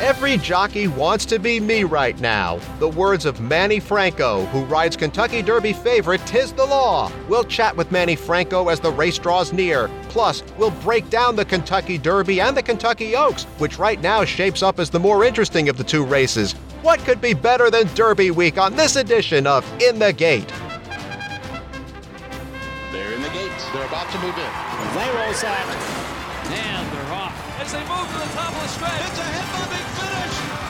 Every jockey wants to be me right now. The words of Manny Franco, who rides Kentucky Derby favorite Tiz the Law. We'll chat with Manny Franco as the race draws near. Plus, we'll break down the Kentucky Derby and the Kentucky Oaks, which right now shapes up as the more interesting of the two races. What could be better than Derby Week on this edition of In the Gate? They're in the gate. They're about to move in. They roll set. And they're off. As they move to the top of the stretch. It's a head-bobbing finish.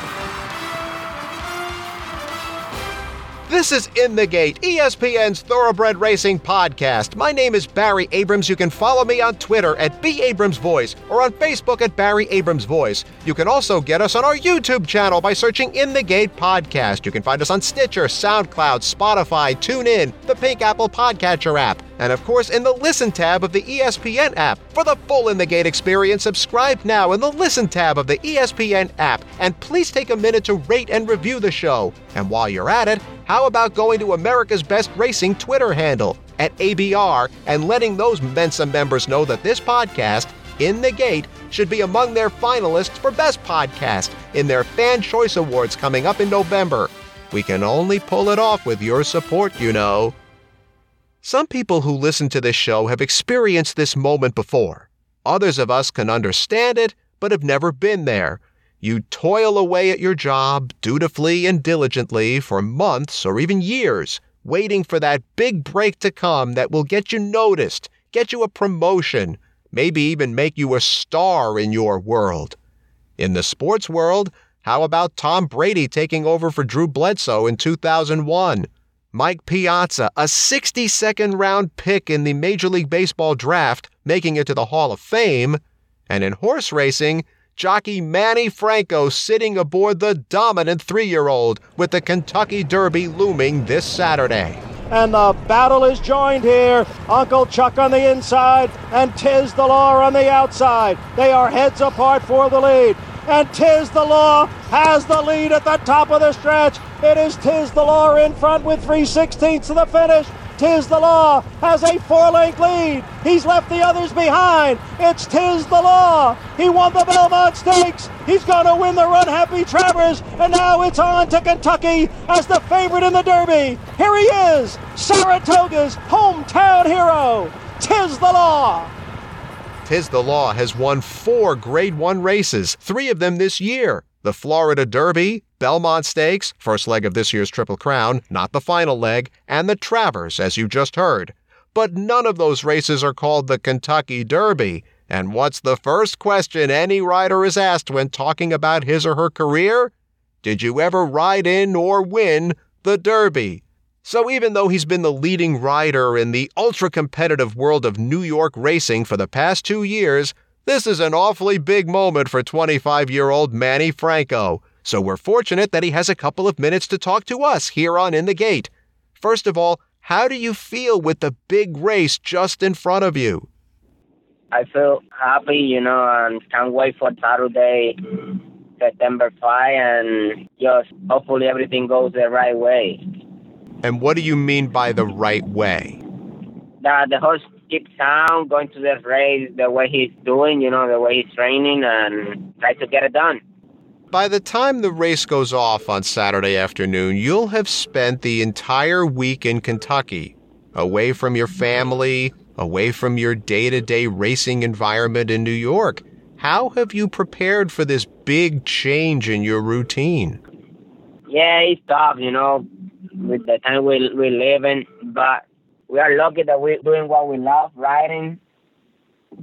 This is In the Gate, ESPN's Thoroughbred Racing podcast. My name is Barry Abrams. You can follow me on Twitter at B Abrams Voice or on Facebook at Barry Abrams Voice. You can also get us on our YouTube channel by searching In the Gate Podcast. You can find us on Stitcher, SoundCloud, Spotify, TuneIn, the Pink Apple Podcatcher app, and of course in the Listen tab of the ESPN app. For the full In the Gate experience, subscribe now in the Listen tab of the ESPN app, and please take a minute to rate and review the show. And while you're at it, how about going to America's Best Racing Twitter handle at ABR and letting those Mensa members know that this podcast, In the Gate, should be among their finalists for Best Podcast in their Fan Choice Awards coming up in November. We can only pull it off with your support, you know. Some people who listen to this show have experienced this moment before. Others of us can understand it, but have never been there. You toil away at your job dutifully and diligently for months or even years, waiting for that big break to come that will get you noticed, get you a promotion, maybe even make you a star in your world. In the sports world, how about Tom Brady taking over for Drew Bledsoe in 2001? Mike Piazza, a 62nd round pick in the Major League Baseball draft, making it to the Hall of Fame. And in horse racing, jockey Manny Franco sitting aboard the dominant three year old with the Kentucky Derby looming this Saturday. and the battle is joined here. Uncle Chuck on the inside and Tiz the Law on the outside. They are heads apart for the lead. And Tiz the Law has the lead at the top of the stretch. It is Tiz the Law in front with 3 sixteenths to the finish. Tiz the Law has a four length lead. He's left the others behind. It's Tiz the Law. He won the Belmont Stakes. He's going to win the Run Happy Travers. And now it's on to Kentucky as the favorite in the Derby. Here he is, Saratoga's hometown hero, Tiz the Law. Tiz the Law has won four Grade 1 races, three of them this year. The Florida Derby, Belmont Stakes, first leg of this year's Triple Crown, not the final leg, and the Travers, as you just heard. But none of those races are called the Kentucky Derby. And what's the first question any rider is asked when talking about his or her career? Did you ever ride in or win the Derby? So even though he's been the leading rider in the ultra competitive world of New York racing for the past two years, this is an awfully big moment for 25 year old Manny Franco. So we're fortunate that he has a couple of minutes to talk to us here on In the Gate. First of all, how do you feel with the big race just in front of you? I feel happy, you know, and can't wait for Saturday, September 5, and just hopefully everything goes the right way. And what do you mean by the right way? That the horse keeps sound, going to the race the way he's doing, you know, the way he's training, and try to get it done. By the time the race goes off on Saturday afternoon, you'll have spent the entire week in Kentucky, away from your family, away from your day to day racing environment in New York. How have you prepared for this big change in your routine? Yeah, it's tough, you know, with the time we we live in, but we are lucky that we're doing what we love, riding,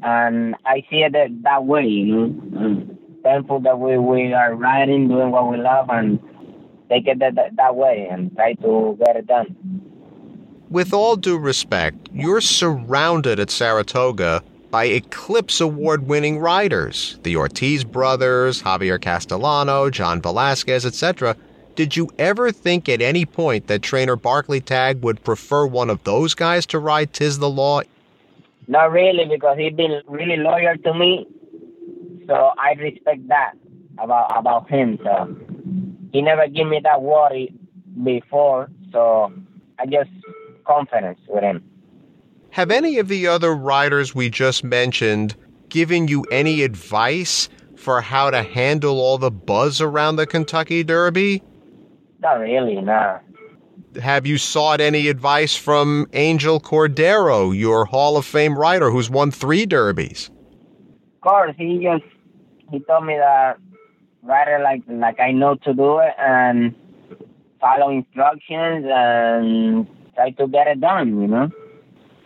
and I see it that, that way, you know. I'm thankful that we, we are riding, doing what we love, and take it that, that, that way and try to get it done. With all due respect, you're surrounded at Saratoga by Eclipse Award winning riders the Ortiz brothers, Javier Castellano, John Velazquez, etc. Did you ever think at any point that trainer Barclay Tagg would prefer one of those guys to ride Tiz the Law? Not really, because he's been really loyal to me, so I respect that about about him. So he never gave me that worry before, so I just confidence with him. Have any of the other riders we just mentioned given you any advice for how to handle all the buzz around the Kentucky Derby? Not really, no. Have you sought any advice from Angel Cordero, your Hall of Fame rider who's won three derbies? Of course, he just he told me that rather like like I know to do it and follow instructions and try to get it done, you know.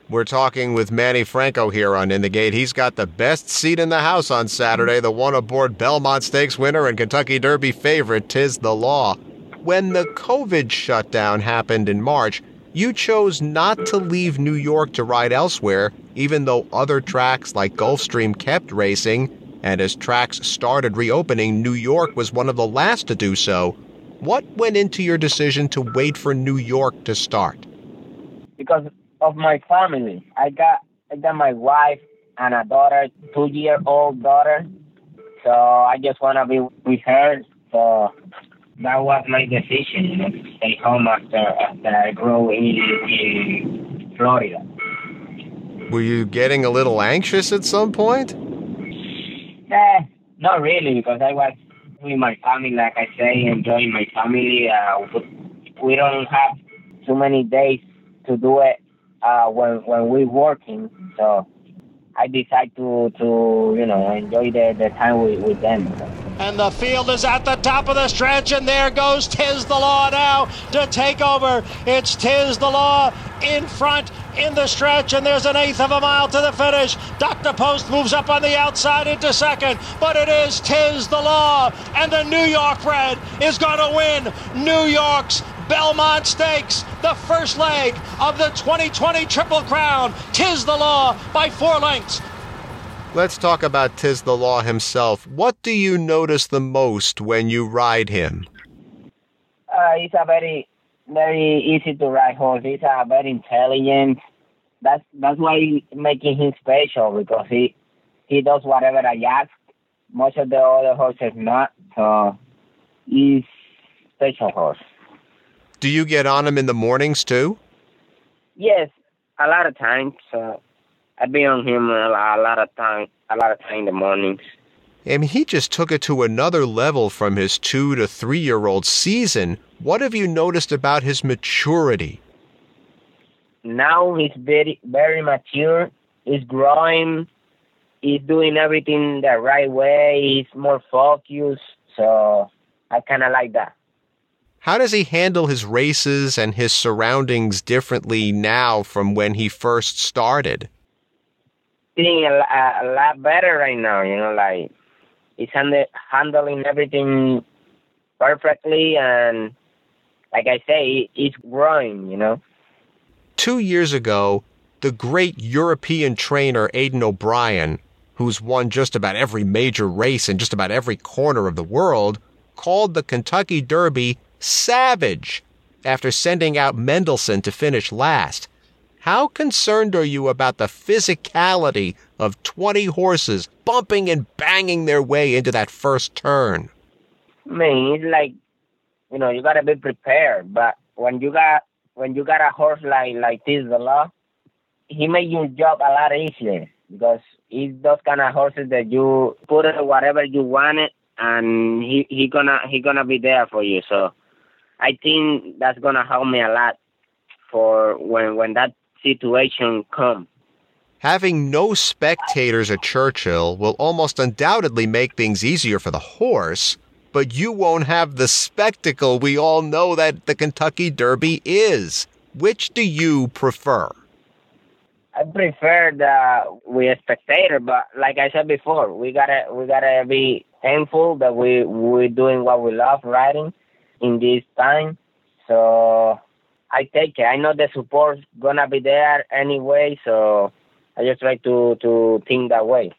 We're talking with Manny Franco here on In the Gate. He's got the best seat in the house on Saturday, the one aboard Belmont Stakes winner and Kentucky Derby favorite, Tiz the Law. When the COVID shutdown happened in March, you chose not to leave New York to ride elsewhere, even though other tracks like Gulfstream kept racing, and as tracks started reopening, New York was one of the last to do so. What went into your decision to wait for New York to start? Because of my family. I got I got my wife and a daughter, two year old daughter. So I just wanna be with her. So that was my decision, you know, to stay home after after I grew in in Florida. Were you getting a little anxious at some point? Eh, not really, because I was with my family, like I say, enjoying my family. Uh, we don't have too many days to do it uh, when when we're working. So I decide to to you know enjoy the, the time with, with them. And the field is at the top of the stretch, and there goes Tiz the Law now to take over. It's Tiz the Law in front in the stretch, and there's an eighth of a mile to the finish. Dr. Post moves up on the outside into second, but it is Tiz the Law, and the New York Red is going to win New York's Belmont Stakes, the first leg of the 2020 Triple Crown. Tiz the Law by four lengths. Let's talk about Tiz the Law himself. What do you notice the most when you ride him? Uh, he's a very very easy to ride horse. He's a very intelligent. That's that's why making him special because he he does whatever I ask. Most of the other horses not. So he's special horse. Do you get on him in the mornings too? Yes, a lot of times. Uh, I've been on him a lot, a lot of time, a lot of time in the mornings. I mean, he just took it to another level from his two to three year old season. What have you noticed about his maturity? Now he's very, very mature. He's growing. He's doing everything the right way. He's more focused. So I kind of like that. How does he handle his races and his surroundings differently now from when he first started? Being a, a, a lot better right now, you know, like he's hand- handling everything perfectly and like I say, he's growing, you know. Two years ago, the great European trainer Aidan O'Brien, who's won just about every major race in just about every corner of the world, called the Kentucky Derby savage after sending out Mendelssohn to finish last. How concerned are you about the physicality of 20 horses bumping and banging their way into that first turn? I mean, it's like, you know, you gotta be prepared. But when you got when you got a horse like like Tiz the Law, he make your job a lot easier because he's those kind of horses that you put it whatever you want it, and he he gonna he gonna be there for you. So I think that's gonna help me a lot for when when that situation comes. Having no spectators at Churchill will almost undoubtedly make things easier for the horse, but you won't have the spectacle we all know that the Kentucky Derby is. Which do you prefer? I prefer the we a spectator, but like I said before, we gotta we gotta be thankful that we we're doing what we love riding in this time. So I take it. I know the support's gonna be there anyway, so I just try to to think that way.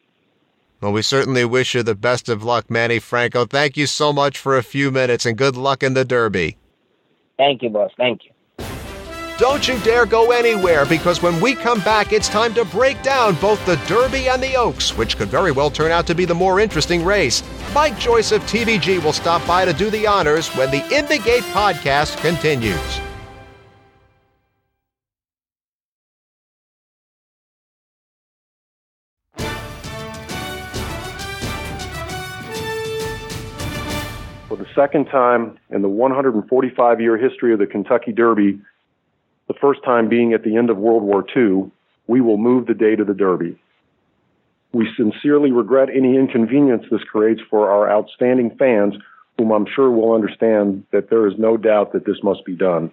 Well, we certainly wish you the best of luck, Manny Franco. Thank you so much for a few minutes and good luck in the Derby. Thank you, boss. Thank you. Don't you dare go anywhere because when we come back, it's time to break down both the Derby and the Oaks, which could very well turn out to be the more interesting race. Mike Joyce of TVG will stop by to do the honors when the In the Gate podcast continues. For the second time in the 145 year history of the Kentucky Derby, the first time being at the end of World War II, we will move the date of the Derby. We sincerely regret any inconvenience this creates for our outstanding fans, whom I'm sure will understand that there is no doubt that this must be done.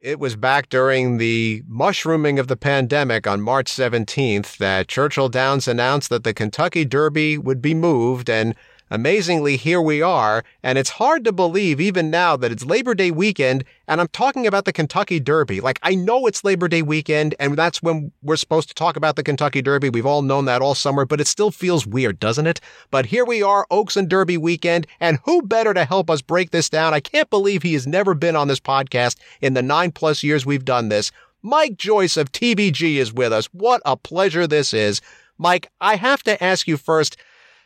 It was back during the mushrooming of the pandemic on March 17th that Churchill Downs announced that the Kentucky Derby would be moved, and Amazingly, here we are, and it's hard to believe even now that it's Labor Day weekend, and I'm talking about the Kentucky Derby. Like, I know it's Labor Day weekend, and that's when we're supposed to talk about the Kentucky Derby. We've all known that all summer, but it still feels weird, doesn't it? But here we are, Oaks and Derby weekend, and who better to help us break this down? I can't believe he has never been on this podcast in the nine plus years we've done this. Mike Joyce of TVG is with us. What a pleasure this is. Mike, I have to ask you first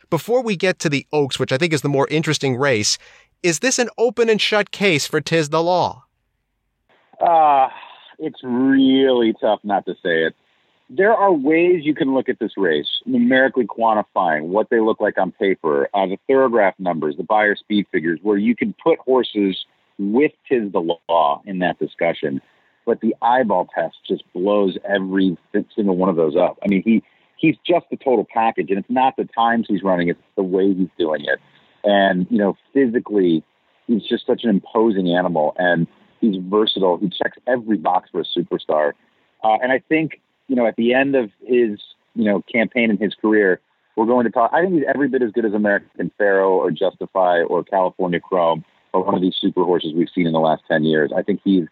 before we get to the Oaks, which I think is the more interesting race, is this an open and shut case for Tiz the Law? Uh, it's really tough not to say it. There are ways you can look at this race, numerically quantifying what they look like on paper, uh, the Thoro-Graph numbers, the Beyer speed figures, where you can put horses with Tiz the Law in that discussion. But the eyeball test just blows every single one of those up. I mean, he he's just the total package. And it's not the times he's running, it's the way he's doing it. And, you know, physically, he's just such an imposing animal and he's versatile. He checks every box for a superstar. Uh, and I think, you know, at the end of his, you know, campaign in his career, we're going to talk. I think he's every bit as good as American Pharoah or Justify or California Chrome or one of these super horses we've seen in the last 10 years. I think he's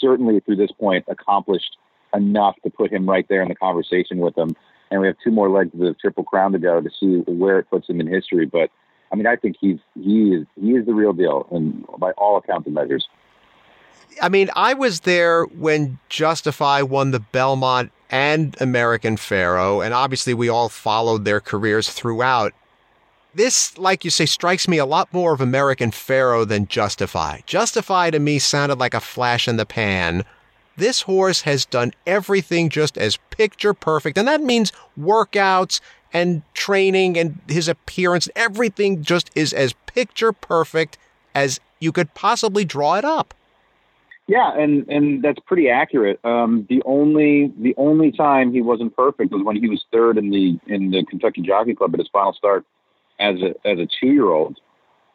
certainly, through this point, accomplished enough to put him right there in the conversation with them and we have two more legs of the Triple Crown to go to see where it puts him in history. But I mean, I think he's he is he is the real deal, and by all accounts and measures. I mean, I was there when Justify won the Belmont and American Pharoah, and obviously we all followed their careers throughout. This, like you say, strikes me a lot more of American Pharoah than Justify. Justify to me sounded like a flash in the pan this horse has done everything just as picture perfect. And that means workouts and training and his appearance. Everything just is as picture perfect as you could possibly draw it up. Yeah, and and that's pretty accurate. Um, the only the only time he wasn't perfect was when he was third in the in the Kentucky Jockey Club at his final start as a as a two year old.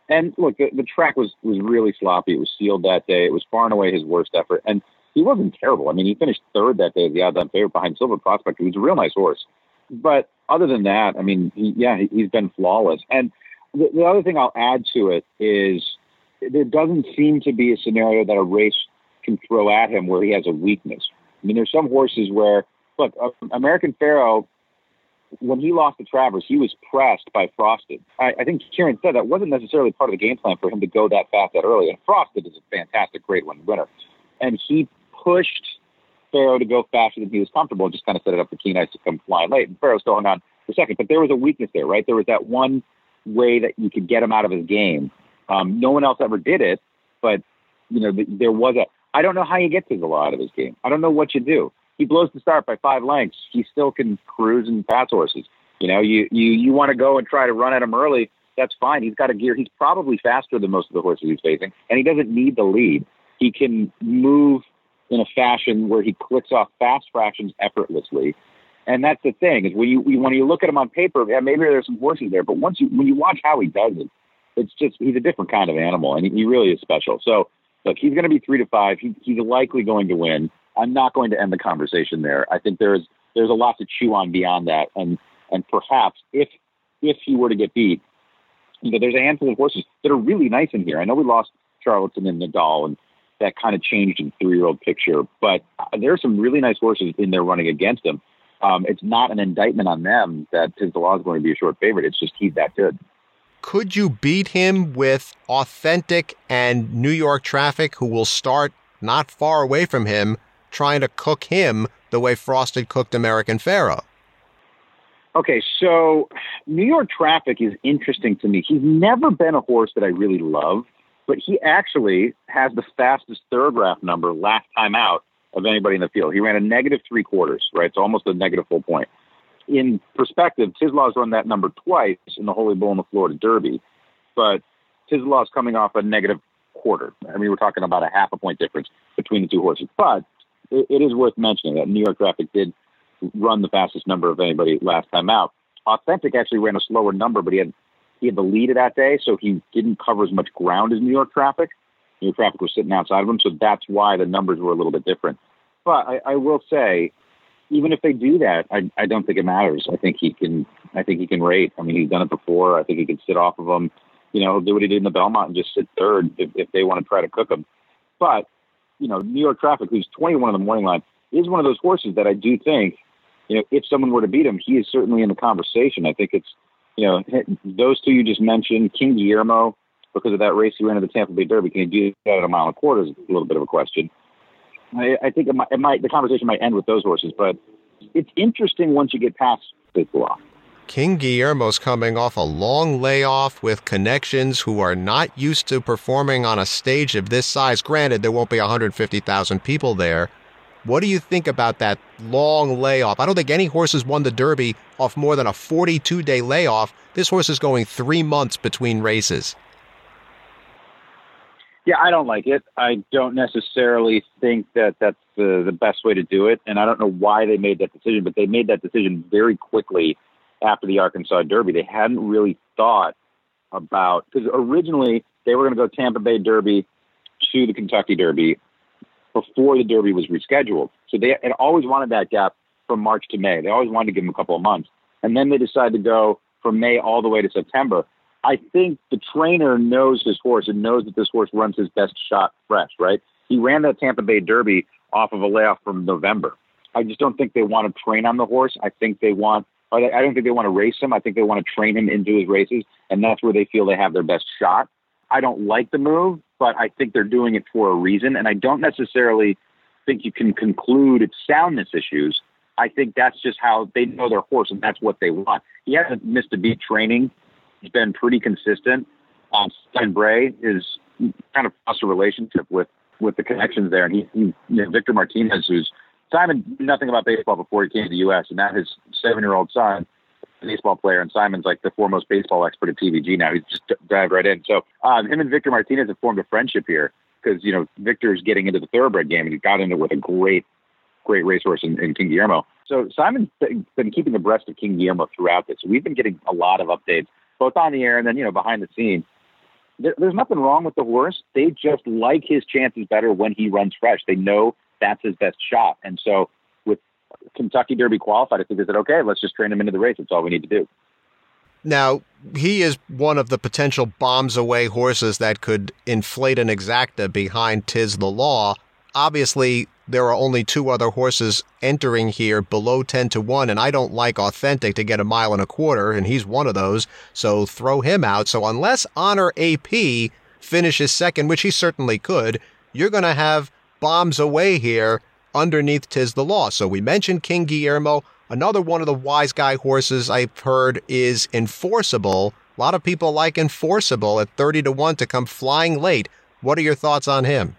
And look, the, the track was was really sloppy. It was sealed that day. It was far and away his worst effort. And he wasn't terrible. I mean, he finished third that day as the odds-on favorite behind Silver Prospect. He was a real nice horse. But other than that, I mean, he, yeah, he's been flawless. And the, the other thing I'll add to it is there doesn't seem to be a scenario that a race can throw at him where he has a weakness. I mean, there's some horses where, look, uh, American Pharoah, when he lost to Travers, he was pressed by Frosted. I, I think Kieran said that wasn't necessarily part of the game plan for him to go that fast that early. And Frosted is a fantastic, great one winner. And he pushed Pharoah to go faster than he was comfortable and just kind of set it up for Keen to come flying late. And Pharoah still hung on for second. But there was a weakness there, right? There was that one way that you could get him out of his game. Um, no one else ever did it, but you know, there was a. I don't know how you get to the out of his game. I don't know what you do. He blows the start by five lengths. He still can cruise and pass horses. You know, you you you want to go and try to run at him early. That's fine. He's got a gear. He's probably faster than most of the horses he's facing, and he doesn't need the lead. He can move in a fashion where he clicks off fast fractions effortlessly. And that's the thing is when you when you look at him on paper, yeah, maybe there's some horses there, but once you when you watch how he does it, it's just he's a different kind of animal, and he, really is special. So look, he's going to be three to five. He, he's likely going to win. I'm not going to end the conversation there. I think there's there's a lot to chew on beyond that, and and perhaps if if he were to get beat, you know, there's a handful of horses that are really nice in here. I know we lost Charlatan and Nadal, and that kind of changed in three year old picture. But there are some really nice horses in there running against him. Um, it's not an indictment on them that Tiz the Law is going to be a short favorite. It's just he's that good. Could you beat him with authentic and New York traffic who will start not far away from him trying to cook him the way Frosted cooked American Pharoah? Okay, so New York traffic is interesting to me. He's never been a horse that I really love but he actually has the fastest Thoro-Graph number last time out of anybody in the field. He ran a negative three quarters, right? So almost a negative full point. In perspective, Tislaw's run that number twice in the Holy Bull and the Florida Derby, but Tiz the Law is coming off a negative quarter. I mean, we're talking about a half a point difference between the two horses. But it, it is worth mentioning that New York Traffic did run the fastest number of anybody last time out. Authentic actually ran a slower number, but he had he had the lead of that day, so he didn't cover as much ground as New York Traffic. New York Traffic was sitting outside of him, so that's why the numbers were a little bit different. But I, I will say, even if they do that, I, I don't think it matters. I think he can. I think he can rate. I mean, he's done it before. I think he can sit off of them. You know, do what he did in the Belmont and just sit third if, if they want to try to cook him. But you know, New York Traffic, who's 21 on the morning line, is one of those horses that I do think, you know, if someone were to beat him, he is certainly in the conversation. I think it's, you know, those two you just mentioned, King Guillermo, because of that race he ran at the Tampa Bay Derby, can he do that at a mile and a quarter is a little bit of a question. I, I think it might, it might, the conversation might end with those horses, but it's interesting once you get past Bigelow. King Guillermo's coming off a long layoff with connections who are not used to performing on a stage of this size. Granted, there won't be 150,000 people there. What do you think about that long layoff? I don't think any horse has won the Derby off more than a 42 day layoff. This horse is going three months between races. Yeah, I don't like it. I don't necessarily think that that's the, the best way to do it. And I don't know why they made that decision, but they made that decision very quickly after the Arkansas Derby. They hadn't really thought about, because originally they were going to go Tampa Bay Derby to the Kentucky Derby before the Derby was rescheduled. So they had always wanted that gap from March to May. They always wanted to give them a couple of months. And then they decided to go from May all the way to September. I think the trainer knows his horse and knows that this horse runs his best shot fresh, right? He ran that Tampa Bay Derby off of a layoff from November. I just don't think they want to train on the horse. I think they want, I don't think they want to race him. I think they want to train him into his races, and that's where they feel they have their best shot. I don't like the move, but I think they're doing it for a reason, and I don't necessarily think you can conclude it's soundness issues. I think that's just how they know their horse, and that's what they want. He hasn't missed a beat training He's been pretty consistent. Um, Bray is kind of lost a relationship with with the connections there, and he, he you know, Victor Martinez, who's Simon knew nothing about baseball before he came to the U.S., and now his seven year old son, baseball player, and Simon's like the foremost baseball expert at TVG now. He's just dived right in. So um, him and Victor Martinez have formed a friendship here because you know Victor's getting into the thoroughbred game, and he got into it with a great, great racehorse in, in King Guillermo. So Simon's been keeping abreast of King Guillermo throughout this. We've been getting a lot of updates both on the air and then you know behind the scenes. There, there's nothing wrong with the horse. They just like his chances better when he runs fresh. They know that's his best shot, and so Kentucky Derby qualified, I think they said, okay, let's just train him into the race. That's all we need to do. Now, he is one of the potential bombs away horses that could inflate an exacta behind Tiz the Law. Obviously, there are only two other horses entering here below 10 to 1, and I don't like Authentic to get a mile and a quarter, and he's one of those, so throw him out. So unless Honor AP finishes second, which he certainly could, you're going to have bombs away here underneath Tiz the Law. So we mentioned King Guillermo. Another one of the wise guy horses I've heard is Enforceable. A lot of people like Enforceable at 30 to 1 to come flying late. What are your thoughts on him?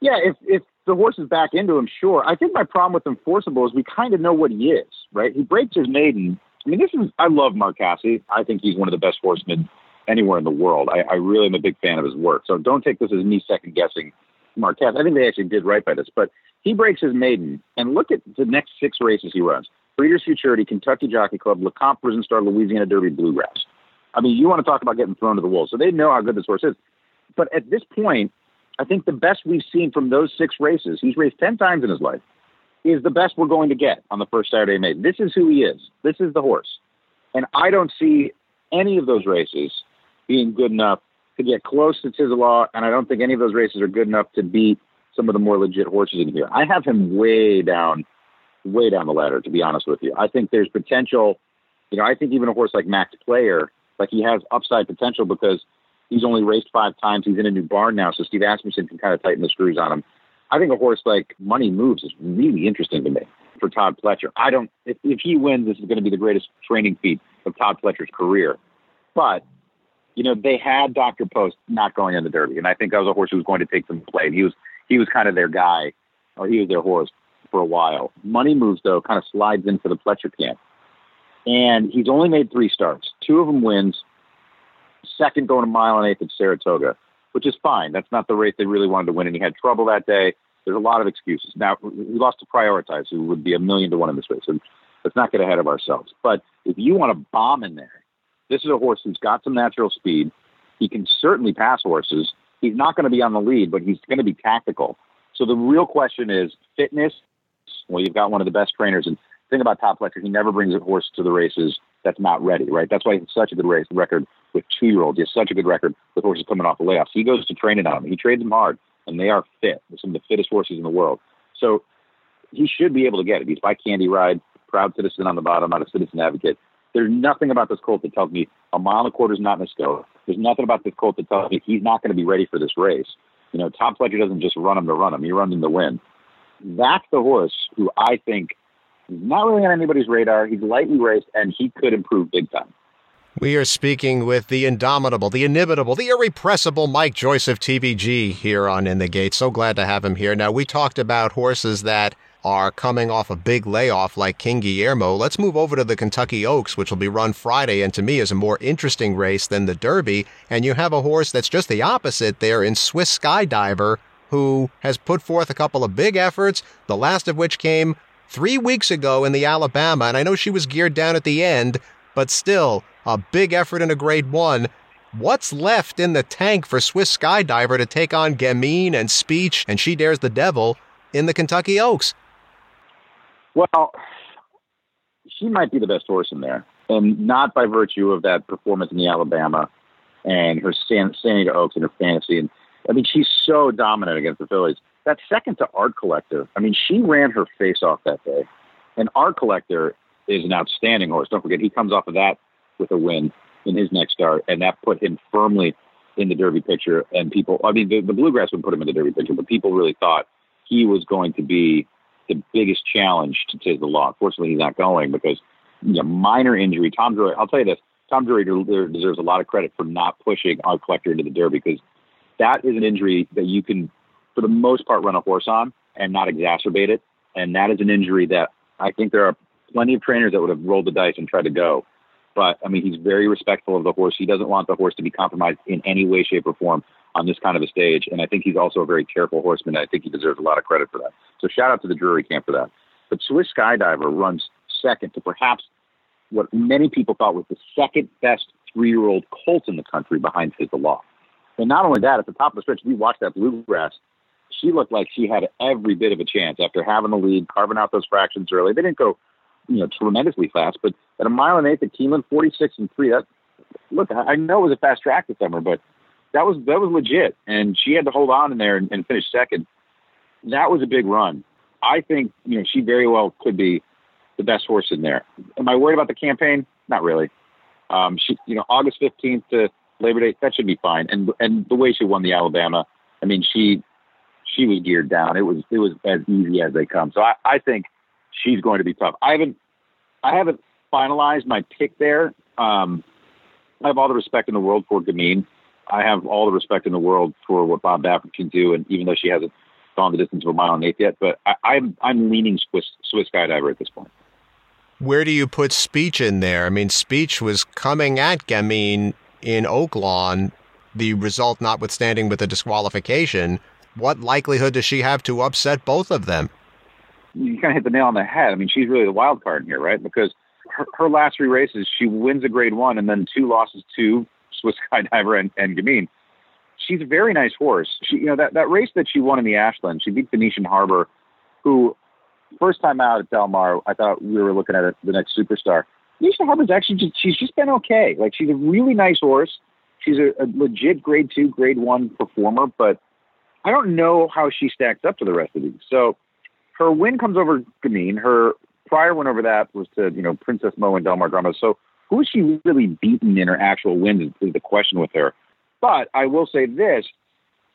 Yeah, if, if the horse is back into him, sure. I think my problem with Enforceable is we kind of know what he is, right? He breaks his maiden. I mean, this is, I love Mark Casse. I think he's one of the best horsemen anywhere in the world. I, I really am a big fan of his work. So don't take this as me second guessing Marquez. I think they actually did right by this, but he breaks his maiden. And look at the next six races he runs Breeders' Futurity, Kentucky Jockey Club, Lecomte Risen Star, Louisiana Derby, Bluegrass. I mean, you want to talk about getting thrown to the wolves. So they know how good this horse is. But at this point, I think the best we've seen from those six races, he's raced 10 times in his life, is the best we're going to get on the first Saturday of May. This is who he is. This is the horse. And I don't see any of those races being good enough to get close to Tiz the Law, and I don't think any of those races are good enough to beat some of the more legit horses in here. I have him way down, way down the ladder, to be honest with you. I think there's potential. You know, I think even a horse like Max Player, like he has upside potential because He's only raced five times. He's in a new barn now, so Steve Asmussen can kind of tighten the screws on him. I think a horse like Money Moves is really interesting to me for Todd Pletcher. I don't. If, if he wins, this is going to be the greatest training feat of Todd Pletcher's career. But you know, they had Dr. Post not going in the Derby, and I think that was a horse who was going to take some play. He was he was kind of their guy, or he was their horse for a while. Money Moves though kind of slides into the Pletcher camp, and he's only made three starts. Two of them wins second going a mile and eighth at Saratoga, which is fine. That's not the race they really wanted to win, and he had trouble that day. There's a lot of excuses. Now, we lost to Prioritize, who would be a million to one in this race. And let's not get ahead of ourselves. But if you want to bomb in there, this is a horse who's got some natural speed. He can certainly pass horses. He's not going to be on the lead, but he's going to be tactical. So the real question is fitness. Well, you've got one of the best trainers. And think about Todd Pletcher. He never brings a horse to the races that's not ready, right? That's why he has such a good race record with two year olds. He has such a good record with horses coming off the layoffs. He goes to training on them. He trains them hard, and they are fit. They're some of the fittest horses in the world. So he should be able to get it. He's by Candy Ride, proud citizen on the bottom, not a citizen advocate. There's nothing about this colt that tells me a mile and a quarter is not in a scope. There's nothing about this colt that tells me he's not going to be ready for this race. You know, Todd Pletcher doesn't just run him to run him; he runs him to win. That's the horse who I think is not really on anybody's radar. He's lightly raced, and he could improve big time. We are speaking with the indomitable, the inimitable, the irrepressible Mike Joyce of TVG here on In the Gate. So glad to have him here. Now, we talked about horses that are coming off a big layoff like King Guillermo. Let's move over to the Kentucky Oaks, which will be run Friday, and to me is a more interesting race than the Derby. And you have a horse that's just the opposite there in Swiss Skydiver, who has put forth a couple of big efforts, the last of which came three weeks ago in the Alabama. And I know she was geared down at the end, but still a big effort in a grade one. What's left in the tank for Swiss Skydiver to take on Gamine and Speech and She Dares the Devil in the Kentucky Oaks? Well, she might be the best horse in there, and not by virtue of that performance in the Alabama and her standing to Oaks and her fantasy. And I mean, she's so dominant against the Fillies. That second to Art Collector, I mean, she ran her face off that day. And Art Collector is an outstanding horse. Don't forget, he comes off of that with a win in his next start, and that put him firmly in the Derby picture. And people, I mean, the, the Bluegrass would put him in the Derby picture, but people really thought he was going to be the biggest challenge to Tiz the Law. Unfortunately, he's not going because you know, minor injury. Tom Drury, I'll tell you this: Tom Drury deserves a lot of credit for not pushing Art Collector into the Derby because that is an injury that you can, for the most part, run a horse on and not exacerbate it. And that is an injury that I think there are plenty of trainers that would have rolled the dice and tried to go. But I mean, he's very respectful of the horse. He doesn't want the horse to be compromised in any way, shape, or form on this kind of a stage. And I think he's also a very careful horseman. I think he deserves a lot of credit for that. So shout out to the Drury camp for that. But Swiss Skydiver runs second to perhaps what many people thought was the second best three year old colt in the country behind Tiz the Law. And not only that, at the top of the stretch, we watched that bluegrass. She looked like she had every bit of a chance after having the lead, carving out those fractions early. They didn't go, you know, tremendously fast, but at a mile and eighth at Keeneland, 46 and three. That look, I know it was a fast track this summer, but that was that was legit, and she had to hold on in there and, and finish second. That was a big run. I think you know she very well could be the best horse in there. Am I worried about the campaign? Not really. Um, she, you know, August fifteenth to Labor Day, that should be fine. And and the way she won the Alabama, I mean, she she was geared down. It was it was as easy as they come. So I, I think she's going to be tough. I haven't I haven't finalized my pick there. Um, I have all the respect in the world for Gamine. I have all the respect in the world for what Bob Baffert can do, and even though she hasn't gone the distance of a mile and eighth yet, but I, I'm I'm leaning Swiss Swiss skydiver at this point. Where do you put Speech in there? I mean, Speech was coming at Gamine in Oaklawn, the result notwithstanding with the disqualification. What likelihood does she have to upset both of them? You kind of hit the nail on the head. I mean, she's really the wild card in here, right? Because her, her last three races, she wins a grade one and then two losses to Swiss Skydiver and, and Gamine. She's a very nice horse. She, you know, that, that race that she won in the Ashland, she beat Venetian Harbor, who first time out at Del Mar, I thought we were looking at the next superstar. Venetian Harbor's actually just, she's just been okay. Like she's a really nice horse. She's a, a legit grade two, grade one performer, but I don't know how she stacks up to the rest of these. So her win comes over Gamine. Her prior win over that was to, you know, Princess Mo and Del Mar Drama. So who is she really beaten in her actual wins is the question with her. But I will say this: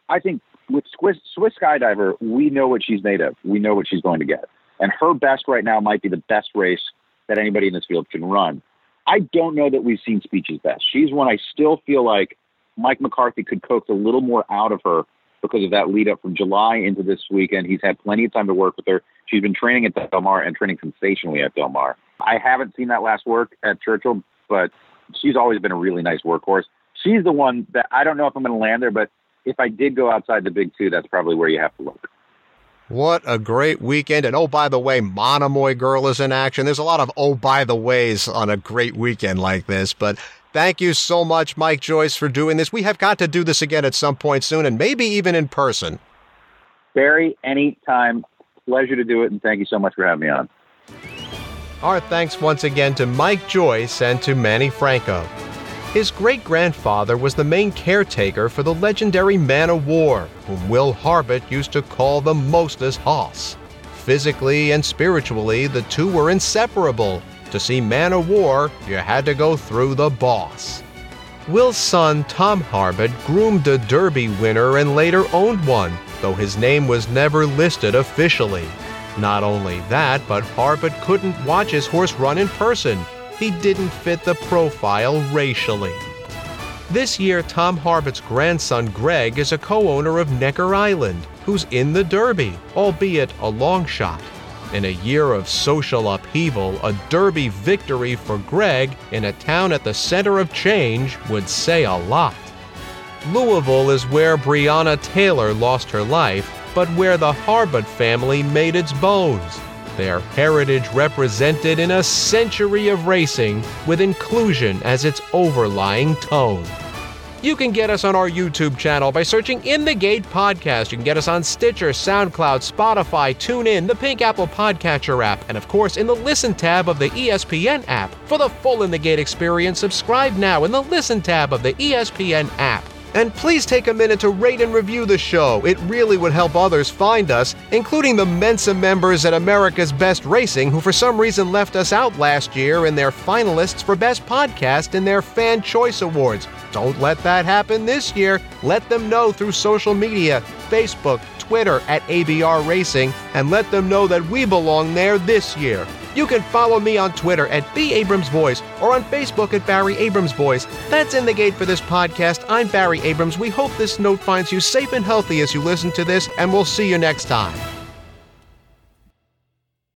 I think with Swiss, Swiss Skydiver, we know what she's made of. We know what she's going to get, and her best right now might be the best race that anybody in this field can run. I don't know that we've seen Speech's best. She's one I still feel like Mike McCarthy could coax a little more out of her because of that lead up from July into this weekend. He's had plenty of time to work with her. She's been training at Del Mar and training sensationally at Del Mar. I haven't seen that last work at Churchill, but she's always been a really nice workhorse. She's the one that I don't know if I'm going to land there, but if I did go outside the big two, that's probably where you have to look. What a great weekend. And oh, by the way, Monomoy Girl is in action. There's a lot of oh, by the ways on a great weekend like this. But thank you so much, Mike Joyce, for doing this. We have got to do this again at some point soon and maybe even in person. Barry, anytime. Pleasure to do it. And thank you so much for having me on. Our thanks once again to Mike Joyce and to Manny Franco. His great grandfather was the main caretaker for the legendary Man o' War, whom Will Harbut used to call the Mostess Hoss. Physically and spiritually, the two were inseparable. To see Man o' War, you had to go through the boss. Will's son, Tom Harbut, groomed a Derby winner and later owned one, though his name was never listed officially. Not only that, but Harbut couldn't watch his horse run in person. He didn't fit the profile racially. This year, Tom Harbut's grandson Greg is a co owner of Necker Island, who's in the Derby, albeit a long shot. In a year of social upheaval, a Derby victory for Greg in a town at the center of change would say a lot. Louisville is where Breonna Taylor lost her life, but where the Harbut family made its bones. Their heritage represented in a century of racing with inclusion as its overlying tone. You can get us on our YouTube channel by searching In the Gate Podcast. You can get us on Stitcher, SoundCloud, Spotify, TuneIn, the Pink Apple Podcatcher app, and of course in the Listen tab of the ESPN app. For the full In the Gate experience, subscribe now in the Listen tab of the ESPN app. And please take a minute to rate and review the show. It really would help others find us, including the Mensa members at America's Best Racing, who for some reason left us out last year in their finalists for Best Podcast in their Fan Choice Awards. Don't let that happen this year. Let them know through social media, Facebook, Twitter at ABR Racing, and let them know that we belong there this year. You can follow me on Twitter at B. Abrams Voice or on Facebook at Barry Abrams Voice. That's in the gate for this podcast. I'm Barry Abrams. We hope this note finds you safe and healthy as you listen to this, and we'll see you next time.